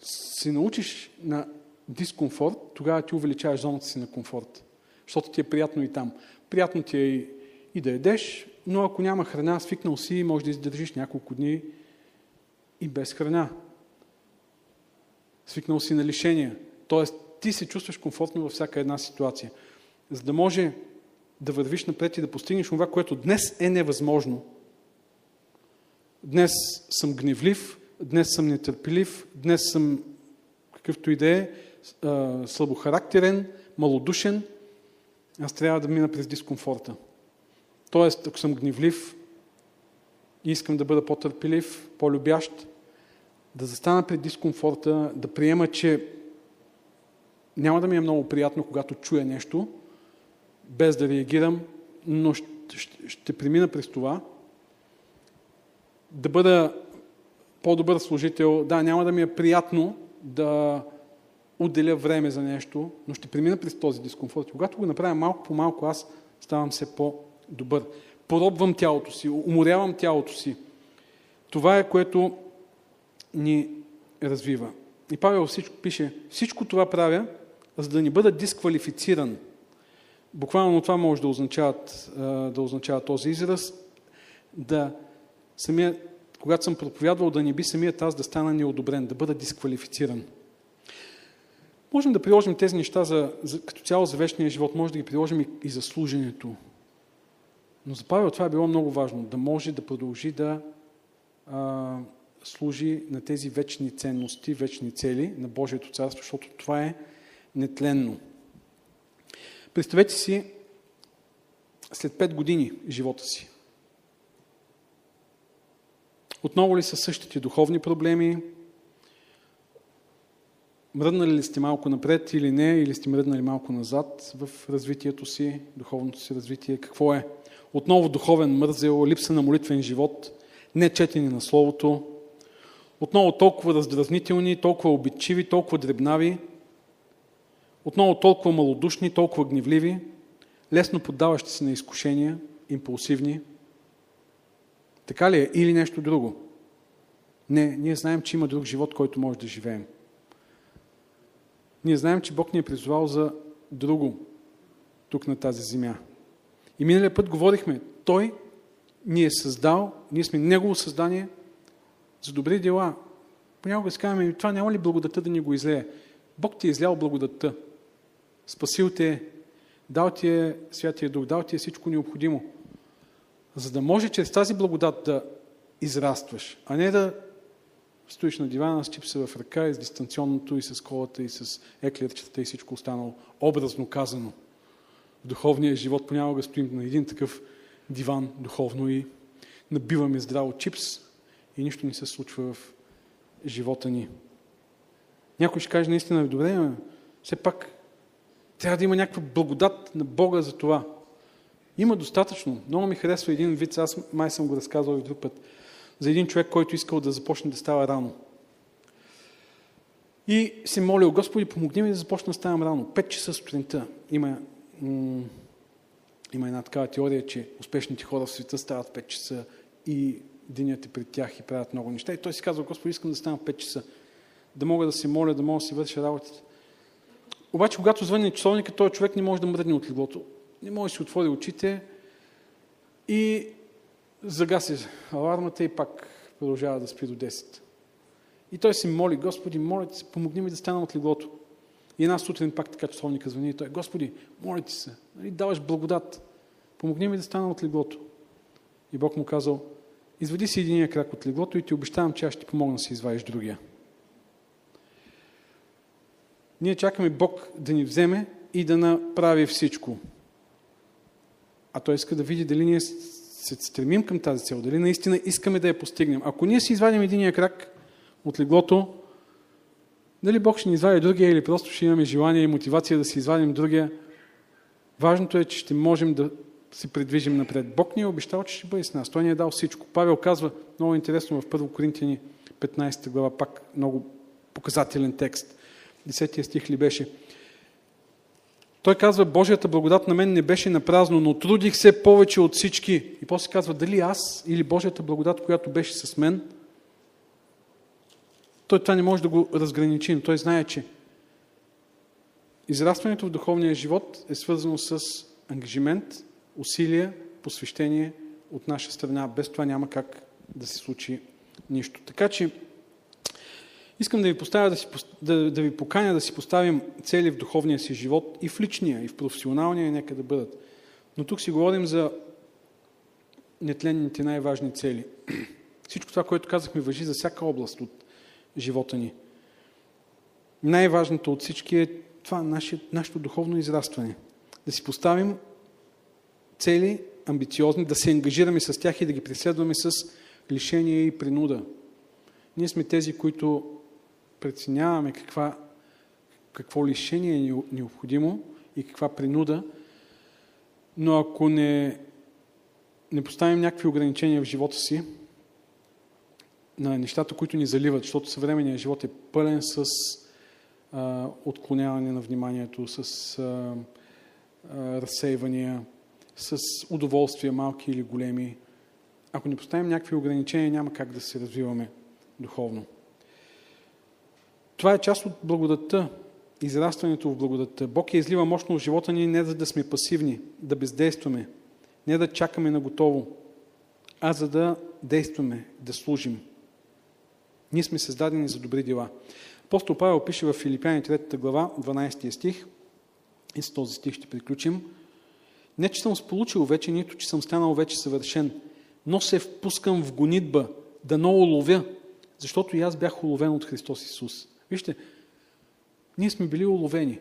се научиш на дискомфорт, тогава ти увеличаваш зоната си на комфорт. Защото ти е приятно и там. Приятно ти е и, и да едеш, но ако няма храна, свикнал си, може да издържиш няколко дни и без храна. Свикнал си на лишения. Тоест, ти се чувстваш комфортно във всяка една ситуация. За да може да вървиш напред и да постигнеш това, което днес е невъзможно. Днес съм гневлив, днес съм нетърпелив, днес съм какъвто и да е, слабохарактерен, малодушен, аз трябва да мина през дискомфорта. Тоест, ако съм гневлив и искам да бъда по-търпелив, по-любящ, да застана пред дискомфорта, да приема, че няма да ми е много приятно, когато чуя нещо, без да реагирам, но ще, ще, ще премина през това. Да бъда по-добър служител. Да, няма да ми е приятно да отделя време за нещо, но ще премина през този дискомфорт. Когато го направя малко по малко, аз ставам все по-добър. Поробвам тялото си, уморявам тялото си. Това е което ни развива. И Павел всичко пише, всичко това правя, за да ни бъда дисквалифициран. Буквално това може да означава, да означава този израз, да самия, когато съм проповядвал, да не би самият аз да стана неодобрен, да бъда дисквалифициран. Можем да приложим тези неща за, за, като цяло за вечния живот, може да ги приложим и, и за служенето. Но за Павел това е било много важно, да може да продължи да а, служи на тези вечни ценности, вечни цели на Божието царство, защото това е нетленно. Представете си след 5 години живота си. Отново ли са същите духовни проблеми? Мръднали ли сте малко напред или не, или сте мръднали малко назад в развитието си, духовното си развитие? Какво е? Отново духовен мързел, липса на молитвен живот, не четене на Словото, отново толкова раздразнителни, толкова обидчиви, толкова дребнави, отново толкова малодушни, толкова гневливи, лесно поддаващи се на изкушения, импулсивни. Така ли е? Или нещо друго? Не, ние знаем, че има друг живот, който може да живеем. Ние знаем, че Бог ни е призвал за друго тук на тази земя. И миналия път говорихме, Той ни е създал, ние сме Негово създание за добри дела. Понякога си казваме, това няма ли благодата да ни го излее? Бог ти е излял благодата. Спасил те, дал ти е Святия Дух, дал ти е всичко необходимо. За да може чрез тази благодат да израстваш, а не да стоиш на дивана с чипса в ръка и с дистанционното, и с колата, и с еклерчетата и всичко останало, образно казано. В духовния живот понякога стоим на един такъв диван духовно и набиваме здраво чипс и нищо не се случва в живота ни. Някой ще каже наистина, добре, все пак трябва да има някаква благодат на Бога за това. Има достатъчно. Много ми харесва един вид, аз май съм го разказвал и друг път, за един човек, който искал да започне да става рано. И се молил, Господи, помогни ми да започна да ставам рано. Пет часа сутринта. Има, има една такава теория, че успешните хора в света стават в 5 часа и денят е пред тях и правят много неща. И той си казва, Господи, искам да стана в 5 часа. Да мога да се моля, да мога да си върша работите. Обаче, когато звъни часовника, този човек не може да мръдне от леглото. Не може да си отвори очите и загаси алармата и пак продължава да спи до 10. И той се моли, Господи, моля се, помогни ми да стана от леглото. И една сутрин пак така часовника звъни и той, Господи, моля ти се, нали, даваш благодат, помогни ми да стана от леглото. И Бог му казал, изведи си единия крак от леглото и ти обещавам, че аз ще ти помогна да си извадиш другия. Ние чакаме Бог да ни вземе и да направи всичко. А Той иска да види дали ние се стремим към тази цел, дали наистина искаме да я постигнем. Ако ние си извадим единия крак от леглото, дали Бог ще ни извади другия или просто ще имаме желание и мотивация да си извадим другия, важното е, че ще можем да се придвижим напред. Бог ни е обещал, че ще бъде с нас. Той ни е дал всичко. Павел казва много интересно в 1 Коринтияни 15 глава, пак много показателен текст. 10 стих ли беше? Той казва, Божията благодат на мен не беше на празно, но трудих се повече от всички. И после казва, дали аз или Божията благодат, която беше с мен, той това не може да го разграничи, но той знае, че израстването в духовния живот е свързано с ангажимент, усилия, посвещение от наша страна. Без това няма как да се случи нищо. Така че искам да ви, поставя, да, си, да, да ви поканя да си поставим цели в духовния си живот и в личния, и в професионалния, и нека да бъдат. Но тук си говорим за нетленните най-важни цели. Всичко това, което казахме, въжи за всяка област от живота ни. Най-важното от всички е това, наше, нашето духовно израстване. Да си поставим цели, амбициозни, да се ангажираме с тях и да ги преследваме с лишение и принуда. Ние сме тези, които преценяваме каква, какво лишение е необходимо и каква принуда, но ако не, не поставим някакви ограничения в живота си, на нещата, които ни заливат, защото съвременният живот е пълен с а, отклоняване на вниманието, с а, а, разсейвания, с удоволствия, малки или големи. Ако не поставим някакви ограничения, няма как да се развиваме духовно. Това е част от благодатта, израстването в благодатта. Бог я излива мощно в живота ни не за да сме пасивни, да бездействаме, не да чакаме на готово, а за да действаме, да служим. Ние сме създадени за добри дела. Апостол Павел пише в Филипяни 3 глава, 12 стих, и с този стих ще приключим. Не, че съм сполучил вече, нито, че съм станал вече съвършен, но се впускам в гонитба, да но уловя, защото и аз бях уловен от Христос Исус. Вижте, ние сме били уловени.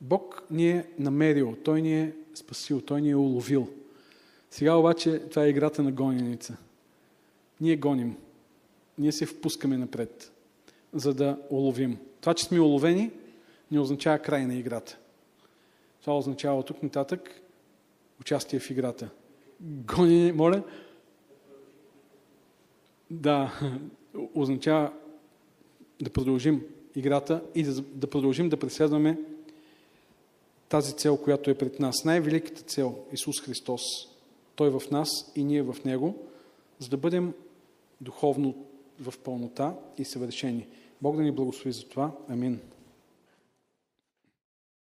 Бог ни е намерил, Той ни е спасил, Той ни е уловил. Сега обаче това е играта на гоненица. Ние гоним ние се впускаме напред, за да уловим. Това, че сме уловени, не означава край на играта. Това означава от тук нататък участие в играта. Гони, моля? Да, означава да продължим играта и да, да продължим да преследваме тази цел, която е пред нас. Най-великата цел Исус Христос. Той в нас и ние в Него, за да бъдем духовно в пълнота и съвършени. Бог да ни благослови за това. Амин.